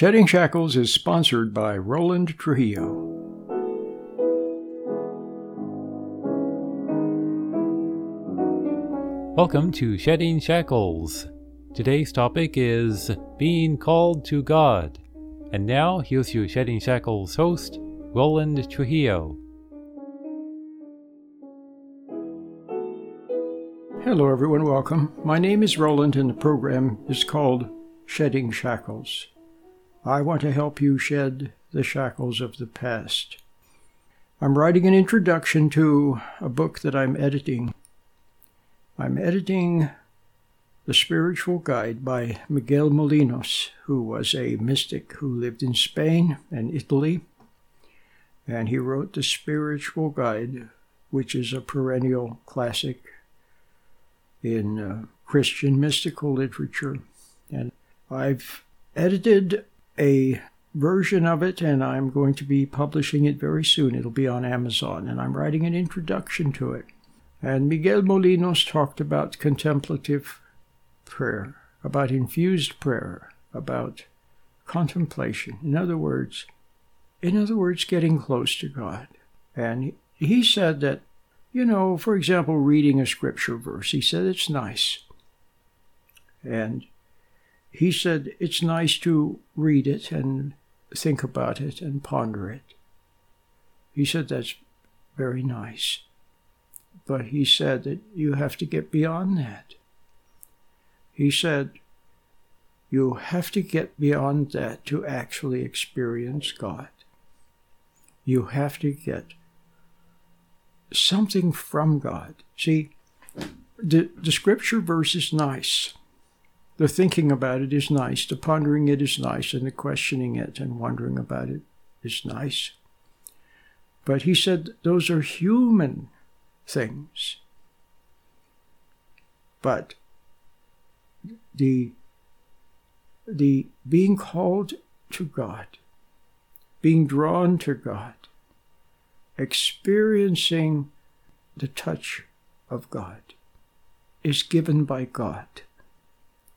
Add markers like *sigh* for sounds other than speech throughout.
Shedding Shackles is sponsored by Roland Trujillo. Welcome to Shedding Shackles. Today's topic is being called to God. And now, here's your Shedding Shackles host, Roland Trujillo. Hello, everyone. Welcome. My name is Roland, and the program is called Shedding Shackles. I want to help you shed the shackles of the past. I'm writing an introduction to a book that I'm editing. I'm editing The Spiritual Guide by Miguel Molinos, who was a mystic who lived in Spain and Italy. And he wrote The Spiritual Guide, which is a perennial classic in uh, Christian mystical literature. And I've edited a version of it, and I'm going to be publishing it very soon. It'll be on Amazon, and I'm writing an introduction to it. And Miguel Molinos talked about contemplative prayer, about infused prayer, about contemplation. In other words, in other words, getting close to God. And he said that, you know, for example, reading a scripture verse, he said it's nice. And he said it's nice to read it and think about it and ponder it. He said that's very nice. But he said that you have to get beyond that. He said you have to get beyond that to actually experience God. You have to get something from God. See, the, the scripture verse is nice the thinking about it is nice, the pondering it is nice, and the questioning it and wondering about it is nice. But he said those are human things. But the, the being called to God, being drawn to God, experiencing the touch of God is given by God.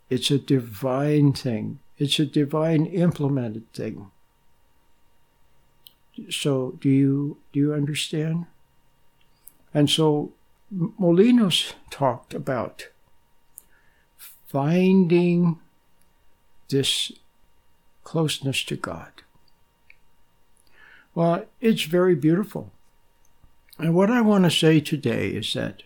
It's a divine thing. It's a divine implemented thing. So do you do you understand? And so Molinos talked about finding this closeness to God. Well, it's very beautiful. And what I want to say today is that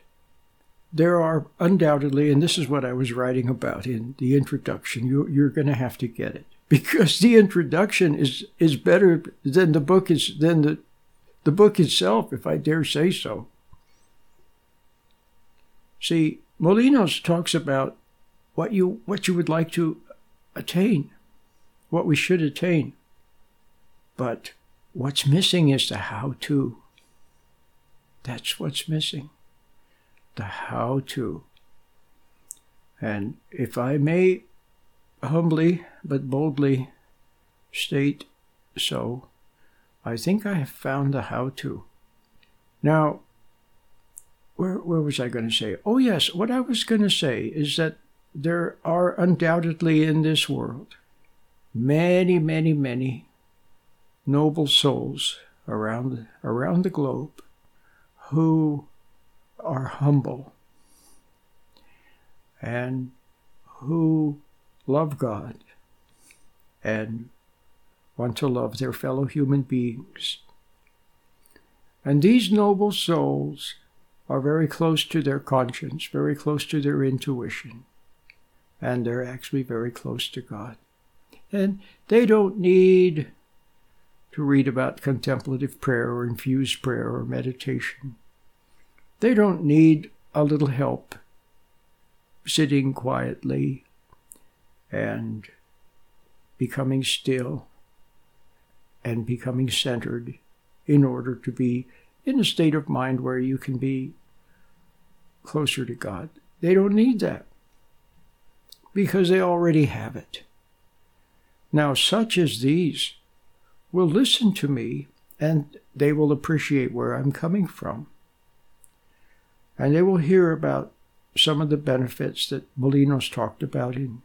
there are undoubtedly, and this is what I was writing about in the introduction, you, you're going to have to get it *laughs* because the introduction is is better than the book is than the the book itself, if I dare say so. See, Molinos talks about what you what you would like to attain, what we should attain. But what's missing is the how to. That's what's missing the how to. And if I may humbly but boldly state so, I think I have found the how to. Now, where, where was I going to say? Oh, yes, what I was going to say is that there are undoubtedly in this world many, many, many noble souls around, around the globe who are humble and who love God and want to love their fellow human beings. And these noble souls are very close to their conscience, very close to their intuition, and they're actually very close to God. And they don't need to read about contemplative prayer or infused prayer or meditation. They don't need a little help sitting quietly and becoming still and becoming centered in order to be in a state of mind where you can be closer to God. They don't need that because they already have it. Now, such as these will listen to me and they will appreciate where I'm coming from. And they will hear about some of the benefits that Molinos talked about in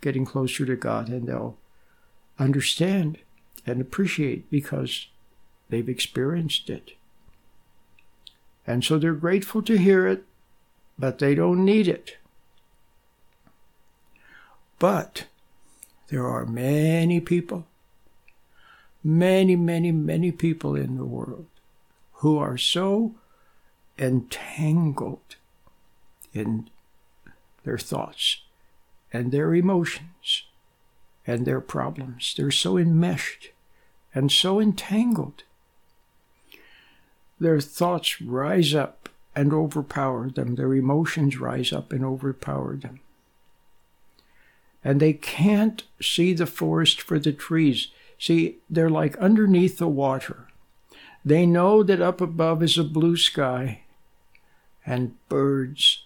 getting closer to God, and they'll understand and appreciate because they've experienced it. And so they're grateful to hear it, but they don't need it. But there are many people, many, many, many people in the world who are so entangled in their thoughts and their emotions and their problems. They're so enmeshed and so entangled. Their thoughts rise up and overpower them, their emotions rise up and overpower them. And they can't see the forest for the trees. See, they're like underneath the water. They know that up above is a blue sky and birds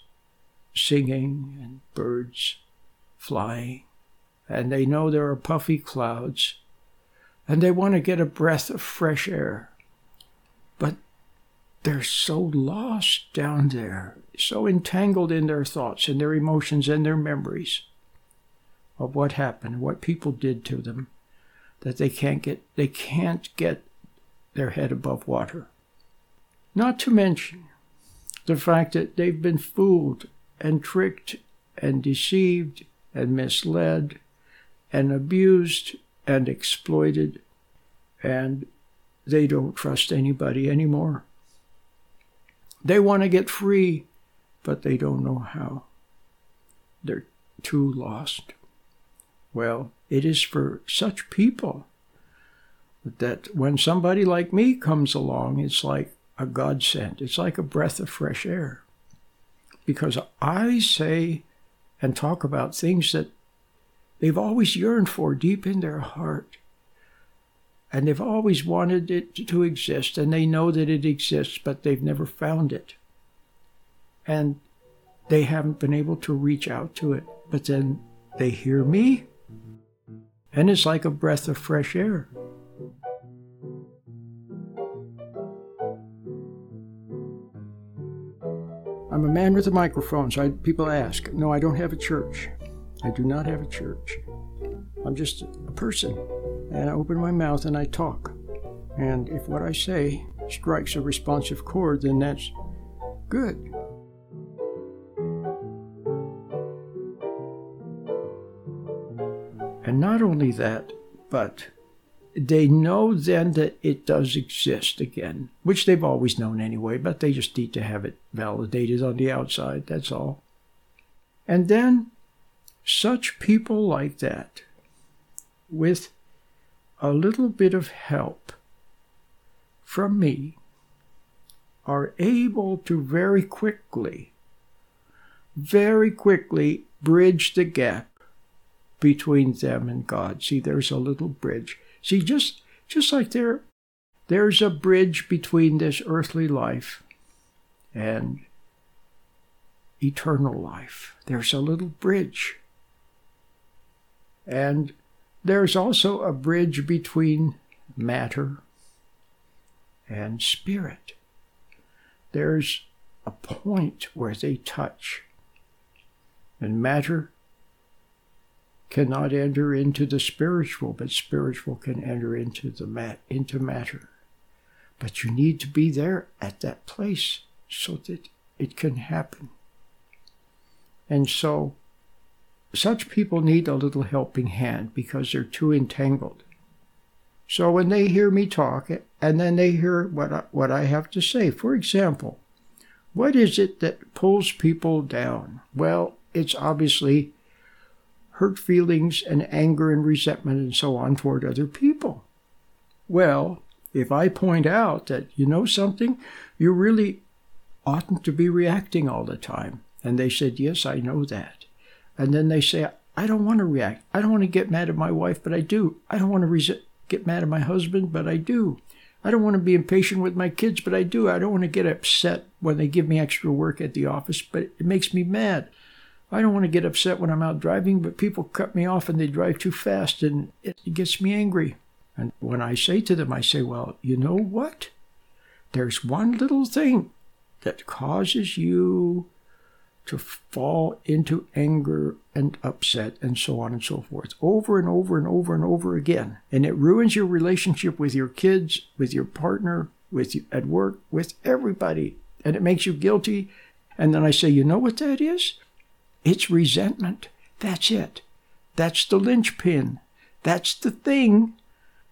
singing and birds flying. And they know there are puffy clouds. And they want to get a breath of fresh air. But they're so lost down there, so entangled in their thoughts and their emotions and their memories of what happened, what people did to them, that they can't get they can't get their head above water. Not to mention the fact that they've been fooled and tricked and deceived and misled and abused and exploited, and they don't trust anybody anymore. They want to get free, but they don't know how. They're too lost. Well, it is for such people that when somebody like me comes along, it's like a godsend. It's like a breath of fresh air. Because I say and talk about things that they've always yearned for deep in their heart. And they've always wanted it to exist, and they know that it exists, but they've never found it. And they haven't been able to reach out to it. But then they hear me, and it's like a breath of fresh air. I'm a man with a microphone, so I, people ask. No, I don't have a church. I do not have a church. I'm just a person. And I open my mouth and I talk. And if what I say strikes a responsive chord, then that's good. And not only that, but they know then that it does exist again, which they've always known anyway, but they just need to have it validated on the outside, that's all. And then such people like that, with a little bit of help from me, are able to very quickly, very quickly bridge the gap between them and God. See, there's a little bridge. See, just just like there there's a bridge between this earthly life and eternal life. There's a little bridge. And there's also a bridge between matter and spirit. There's a point where they touch. And matter cannot enter into the spiritual, but spiritual can enter into the mat into matter. But you need to be there at that place so that it can happen. And so such people need a little helping hand because they're too entangled. So when they hear me talk and then they hear what I, what I have to say, for example, what is it that pulls people down? Well, it's obviously hurt feelings and anger and resentment and so on toward other people. Well, if I point out that, you know something, you really oughtn't to be reacting all the time. And they said, Yes, I know that. And then they say, I don't want to react. I don't want to get mad at my wife, but I do. I don't want to get mad at my husband, but I do. I don't want to be impatient with my kids, but I do. I don't want to get upset when they give me extra work at the office, but it makes me mad. I don't want to get upset when I'm out driving, but people cut me off and they drive too fast and it gets me angry. And when I say to them, I say, well, you know what? There's one little thing that causes you to fall into anger and upset and so on and so forth over and over and over and over again. And it ruins your relationship with your kids, with your partner, with you at work, with everybody. And it makes you guilty. And then I say, you know what that is? It's resentment. That's it. That's the linchpin. That's the thing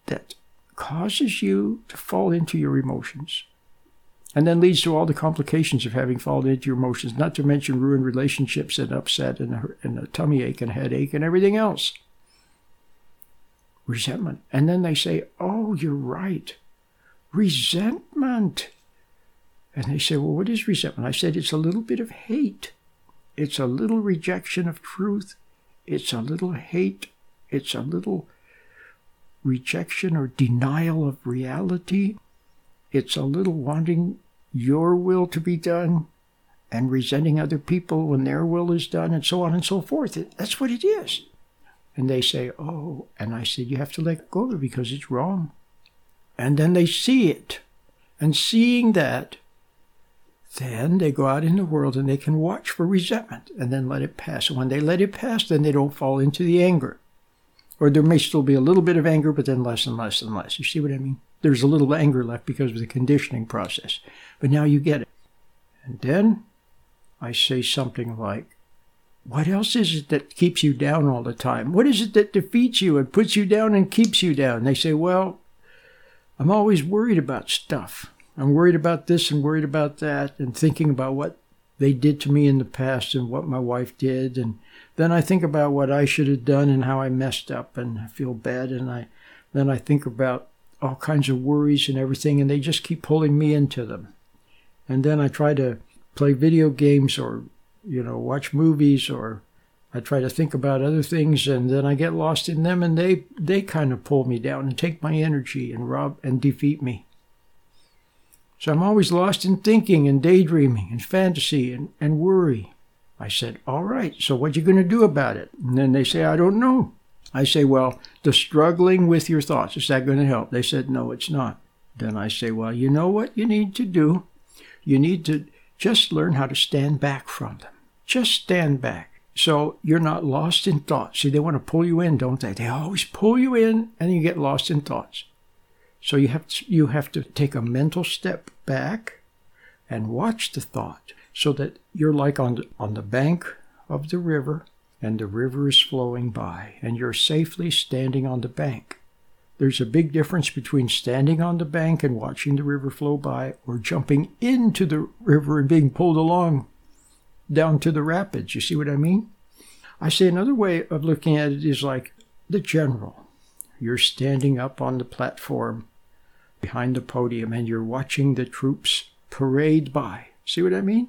that causes you to fall into your emotions and then leads to all the complications of having fallen into your emotions, not to mention ruined relationships and upset and a, and a tummy ache and headache and everything else. Resentment. And then they say, Oh, you're right. Resentment. And they say, Well, what is resentment? I said, It's a little bit of hate. It's a little rejection of truth. It's a little hate. It's a little rejection or denial of reality. It's a little wanting your will to be done and resenting other people when their will is done and so on and so forth. That's what it is. And they say, Oh, and I said, You have to let go of it because it's wrong. And then they see it. And seeing that, then they go out in the world and they can watch for resentment and then let it pass. And when they let it pass, then they don't fall into the anger. Or there may still be a little bit of anger, but then less and less and less. You see what I mean? There's a little anger left because of the conditioning process. But now you get it. And then I say something like, What else is it that keeps you down all the time? What is it that defeats you and puts you down and keeps you down? They say, Well, I'm always worried about stuff. I'm worried about this and worried about that and thinking about what they did to me in the past and what my wife did. And then I think about what I should have done and how I messed up and I feel bad. And I then I think about all kinds of worries and everything, and they just keep pulling me into them. And then I try to play video games or, you know, watch movies or I try to think about other things and then I get lost in them and they, they kind of pull me down and take my energy and rob and defeat me. So I'm always lost in thinking and daydreaming and fantasy and, and worry. I said, All right, so what are you going to do about it? And then they say, I don't know. I say, Well, the struggling with your thoughts, is that going to help? They said, No, it's not. Then I say, Well, you know what you need to do? You need to just learn how to stand back from them. Just stand back. So you're not lost in thoughts. See, they want to pull you in, don't they? They always pull you in and you get lost in thoughts. So you have to, you have to take a mental step back and watch the thought so that you're like on the, on the bank of the river and the river is flowing by and you're safely standing on the bank. There's a big difference between standing on the bank and watching the river flow by or jumping into the river and being pulled along down to the rapids. You see what I mean? I say another way of looking at it is like the general. You're standing up on the platform behind the podium and you're watching the troops parade by. See what I mean?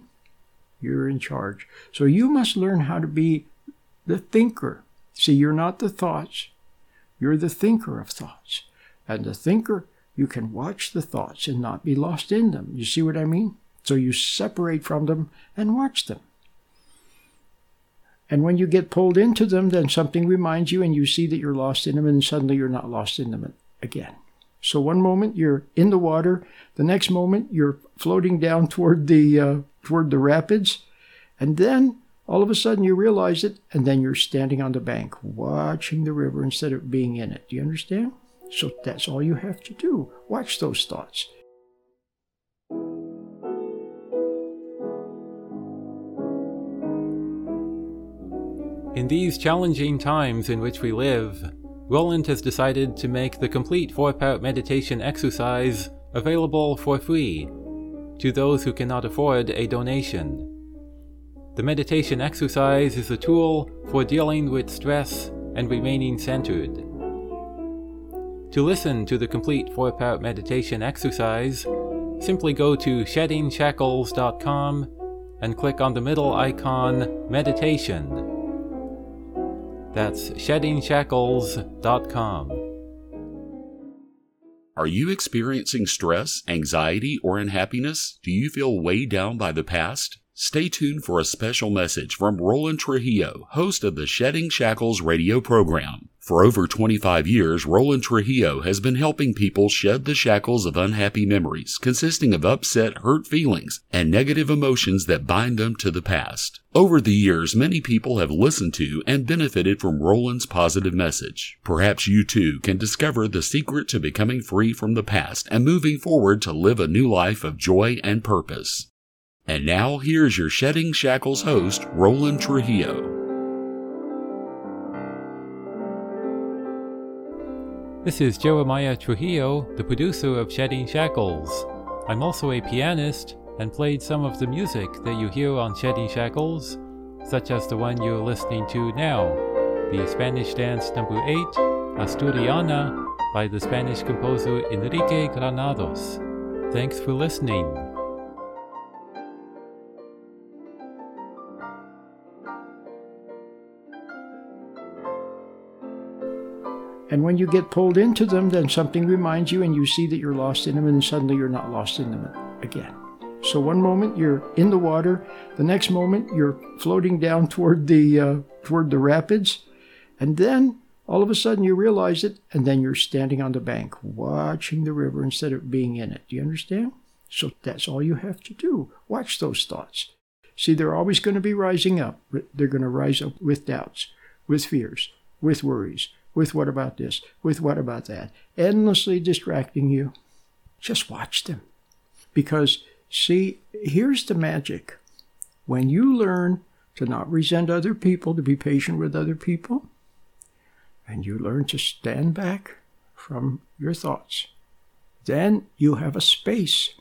You're in charge. So you must learn how to be the thinker. See, you're not the thoughts, you're the thinker of thoughts. And the thinker, you can watch the thoughts and not be lost in them. You see what I mean? So you separate from them and watch them. And when you get pulled into them, then something reminds you and you see that you're lost in them, and suddenly you're not lost in them again. So one moment you're in the water, the next moment you're floating down toward the uh, toward the rapids, and then all of a sudden you realize it, and then you're standing on the bank watching the river instead of being in it. Do you understand? So that's all you have to do. Watch those thoughts. In these challenging times in which we live, Roland has decided to make the complete four part meditation exercise available for free to those who cannot afford a donation. The meditation exercise is a tool for dealing with stress and remaining centered. To listen to the complete four part meditation exercise, simply go to sheddingshackles.com and click on the middle icon Meditation. That's sheddingshackles.com. Are you experiencing stress, anxiety, or unhappiness? Do you feel weighed down by the past? Stay tuned for a special message from Roland Trujillo, host of the Shedding Shackles radio program. For over 25 years, Roland Trujillo has been helping people shed the shackles of unhappy memories, consisting of upset, hurt feelings, and negative emotions that bind them to the past. Over the years, many people have listened to and benefited from Roland's positive message. Perhaps you too can discover the secret to becoming free from the past and moving forward to live a new life of joy and purpose. And now, here's your Shedding Shackles host, Roland Trujillo. This is Jeremiah Trujillo, the producer of Shedding Shackles. I'm also a pianist and played some of the music that you hear on Shedding Shackles, such as the one you're listening to now, the Spanish dance number 8, Asturiana, by the Spanish composer Enrique Granados. Thanks for listening. And when you get pulled into them, then something reminds you and you see that you're lost in them, and suddenly you're not lost in them again. So one moment you're in the water, the next moment you're floating down toward the uh, toward the rapids, and then all of a sudden you realize it, and then you're standing on the bank watching the river instead of being in it. Do you understand? So that's all you have to do. Watch those thoughts. See, they're always going to be rising up. They're going to rise up with doubts, with fears, with worries, with what about this, with what about that, endlessly distracting you. Just watch them. Because, see, here's the magic. When you learn to not resent other people, to be patient with other people, and you learn to stand back from your thoughts, then you have a space.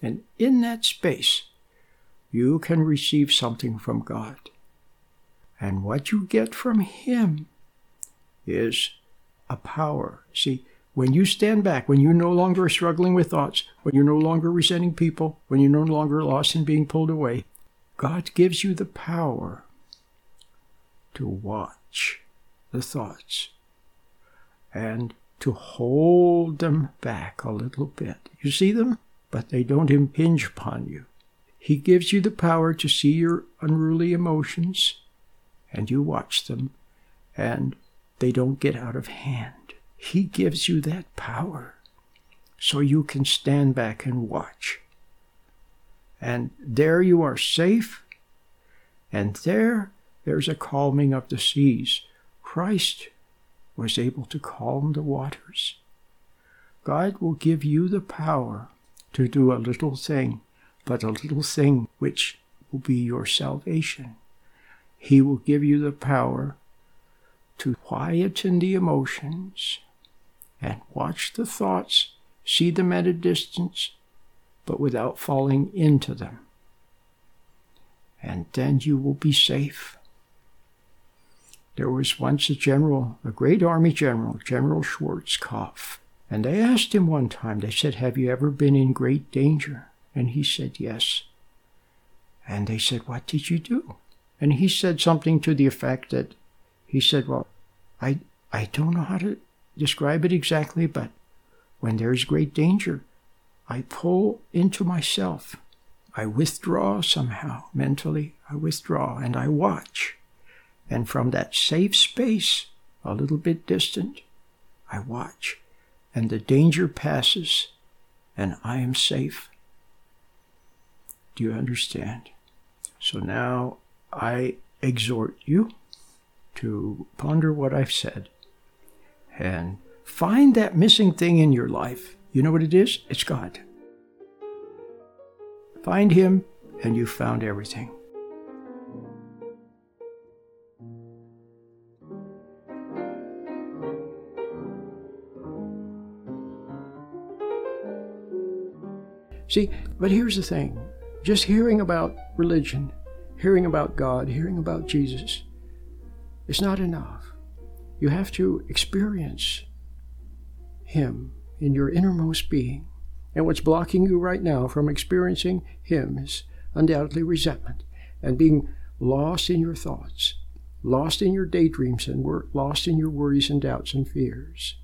And in that space, you can receive something from God. And what you get from Him is a power. See, when you stand back, when you're no longer struggling with thoughts, when you're no longer resenting people, when you're no longer lost in being pulled away, God gives you the power to watch the thoughts and to hold them back a little bit. You see them, but they don't impinge upon you. He gives you the power to see your unruly emotions, and you watch them, and they don't get out of hand. He gives you that power so you can stand back and watch. And there you are safe, and there there's a calming of the seas. Christ was able to calm the waters. God will give you the power to do a little thing, but a little thing which will be your salvation. He will give you the power to quieten the emotions and watch the thoughts, see them at a distance, but without falling into them. And then you will be safe. There was once a general, a great army general, General Schwarzkopf, and they asked him one time, they said, Have you ever been in great danger? And he said, Yes. And they said, What did you do? And he said something to the effect that he said, Well, I, I don't know how to describe it exactly, but when there is great danger, I pull into myself. I withdraw somehow mentally. I withdraw and I watch. And from that safe space, a little bit distant, I watch. And the danger passes and I am safe. Do you understand? So now I exhort you to ponder what I've said and find that missing thing in your life. You know what it is? It's God. Find Him, and you've found everything. See, but here's the thing just hearing about religion, hearing about God, hearing about Jesus, is not enough. You have to experience Him in your innermost being. And what's blocking you right now from experiencing Him is undoubtedly resentment and being lost in your thoughts, lost in your daydreams, and lost in your worries and doubts and fears.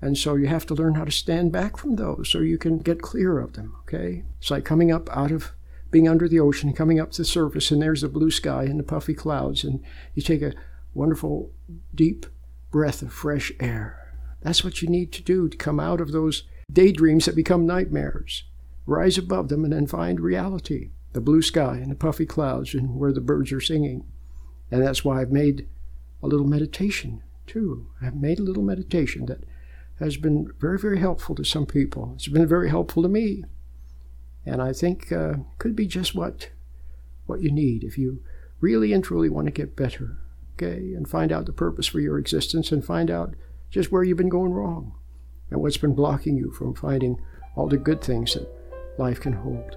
And so you have to learn how to stand back from those so you can get clear of them, okay? It's like coming up out of being under the ocean, coming up to the surface, and there's the blue sky and the puffy clouds, and you take a wonderful, deep breath of fresh air. That's what you need to do to come out of those daydreams that become nightmares. Rise above them and then find reality the blue sky and the puffy clouds and where the birds are singing. And that's why I've made a little meditation too. I've made a little meditation that has been very, very helpful to some people. It's been very helpful to me. And I think uh, could be just what what you need if you really and truly want to get better, okay, and find out the purpose for your existence and find out just where you've been going wrong and what's been blocking you from finding all the good things that life can hold.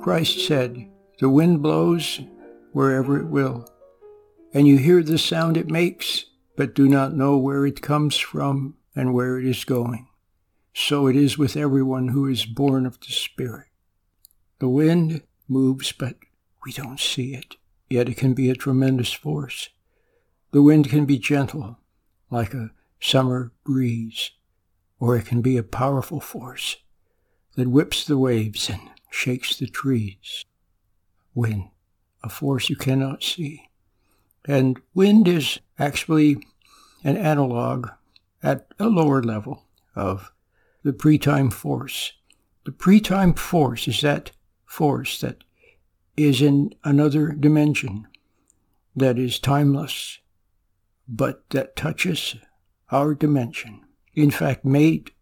Christ said, The wind blows wherever it will, and you hear the sound it makes, but do not know where it comes from and where it is going. So it is with everyone who is born of the Spirit. The wind moves, but we don't see it, yet it can be a tremendous force. The wind can be gentle, like a summer breeze, or it can be a powerful force that whips the waves and shakes the trees. Wind, a force you cannot see. And wind is actually an analog at a lower level of the pre-time force. The pre-time force is that force that is in another dimension, that is timeless, but that touches our dimension. In fact, made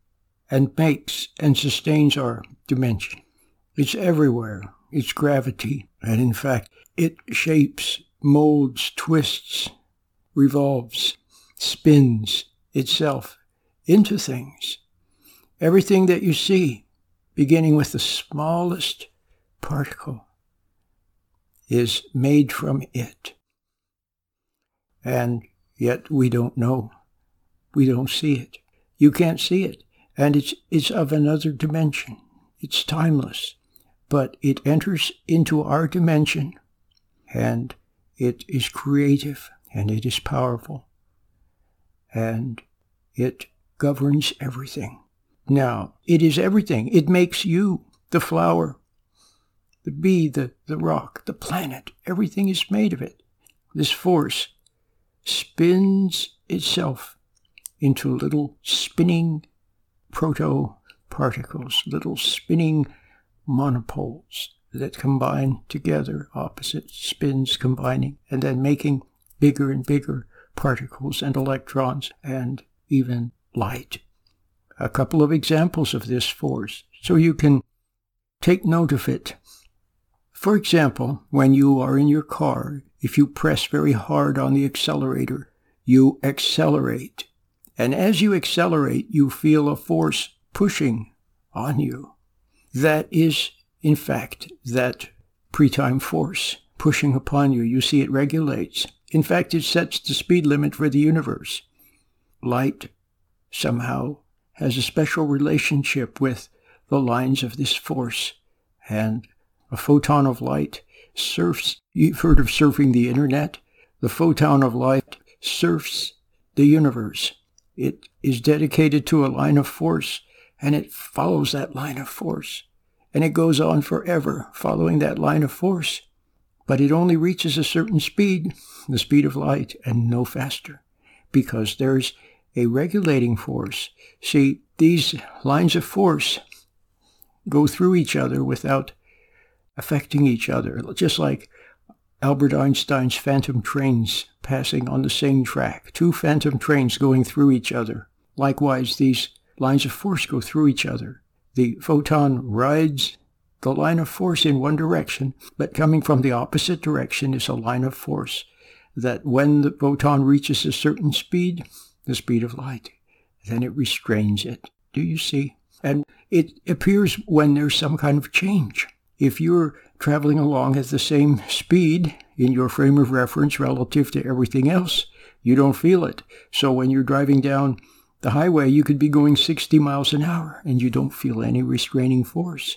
and makes and sustains our dimension. It's everywhere. It's gravity. And in fact, it shapes, molds, twists, revolves, spins itself into things. Everything that you see, beginning with the smallest particle, is made from it. And yet we don't know. We don't see it. You can't see it. And it's, it's of another dimension. It's timeless but it enters into our dimension and it is creative and it is powerful and it governs everything. Now, it is everything. It makes you the flower, the bee, the, the rock, the planet. Everything is made of it. This force spins itself into little spinning proto particles, little spinning monopoles that combine together, opposite spins combining, and then making bigger and bigger particles and electrons and even light. A couple of examples of this force so you can take note of it. For example, when you are in your car, if you press very hard on the accelerator, you accelerate. And as you accelerate, you feel a force pushing on you that is, in fact, that pre-time force pushing upon you. You see, it regulates. In fact, it sets the speed limit for the universe. Light somehow has a special relationship with the lines of this force, and a photon of light surfs. You've heard of surfing the internet? The photon of light surfs the universe. It is dedicated to a line of force and it follows that line of force. And it goes on forever, following that line of force. But it only reaches a certain speed, the speed of light, and no faster, because there's a regulating force. See, these lines of force go through each other without affecting each other, just like Albert Einstein's phantom trains passing on the same track, two phantom trains going through each other. Likewise, these lines of force go through each other. The photon rides the line of force in one direction, but coming from the opposite direction is a line of force that when the photon reaches a certain speed, the speed of light, then it restrains it. Do you see? And it appears when there's some kind of change. If you're traveling along at the same speed in your frame of reference relative to everything else, you don't feel it. So when you're driving down the highway, you could be going 60 miles an hour and you don't feel any restraining force.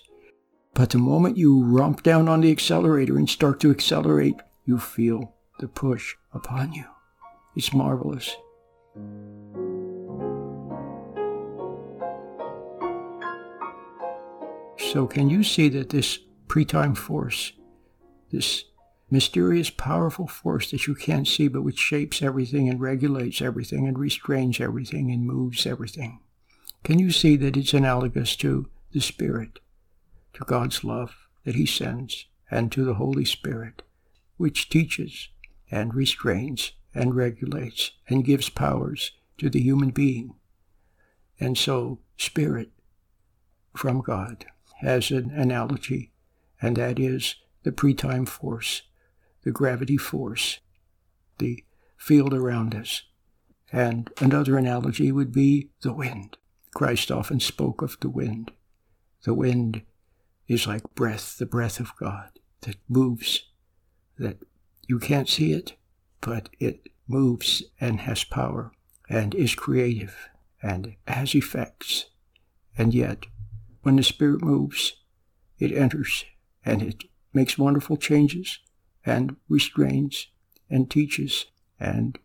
But the moment you romp down on the accelerator and start to accelerate, you feel the push upon you. It's marvelous. So, can you see that this pre-time force, this mysterious, powerful force that you can't see but which shapes everything and regulates everything and restrains everything and moves everything, can you see that it's analogous to the Spirit, to God's love that He sends, and to the Holy Spirit, which teaches and restrains and regulates and gives powers to the human being? And so, Spirit from God has an analogy, and that is the pre-time force, the gravity force, the field around us. And another analogy would be the wind. Christ often spoke of the wind. The wind is like breath, the breath of God that moves, that you can't see it, but it moves and has power and is creative and has effects. And yet, when the Spirit moves, it enters and it makes wonderful changes and restrains and teaches and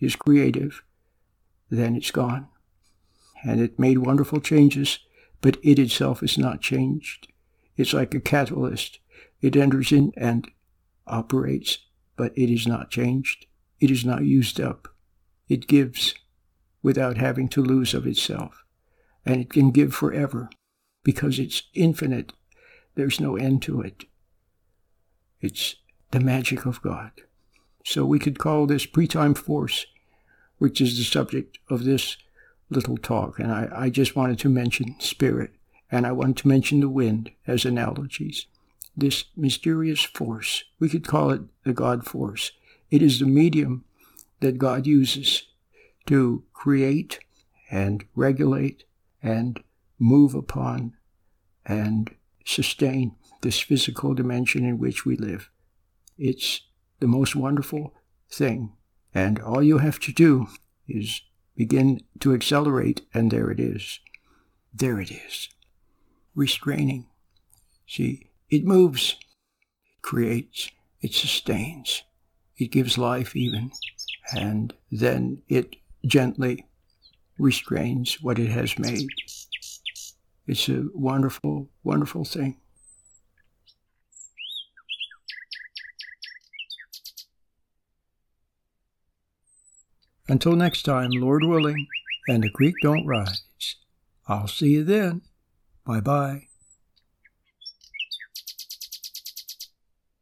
is creative. Then it's gone. And it made wonderful changes, but it itself is not changed. It's like a catalyst. It enters in and operates, but it is not changed. It is not used up. It gives without having to lose of itself. And it can give forever because it's infinite. There's no end to it. It's the magic of God. So we could call this pre-time force, which is the subject of this little talk. And I, I just wanted to mention spirit, and I wanted to mention the wind as analogies. This mysterious force, we could call it the God force. It is the medium that God uses to create and regulate and move upon and sustain this physical dimension in which we live. It's the most wonderful thing. And all you have to do is begin to accelerate, and there it is. There it is. Restraining. See, it moves, it creates, it sustains, it gives life even, and then it gently restrains what it has made. It's a wonderful, wonderful thing. Until next time, Lord willing, and the creek don't rise. I'll see you then. Bye bye.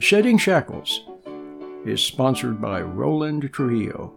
Shedding Shackles is sponsored by Roland Trujillo.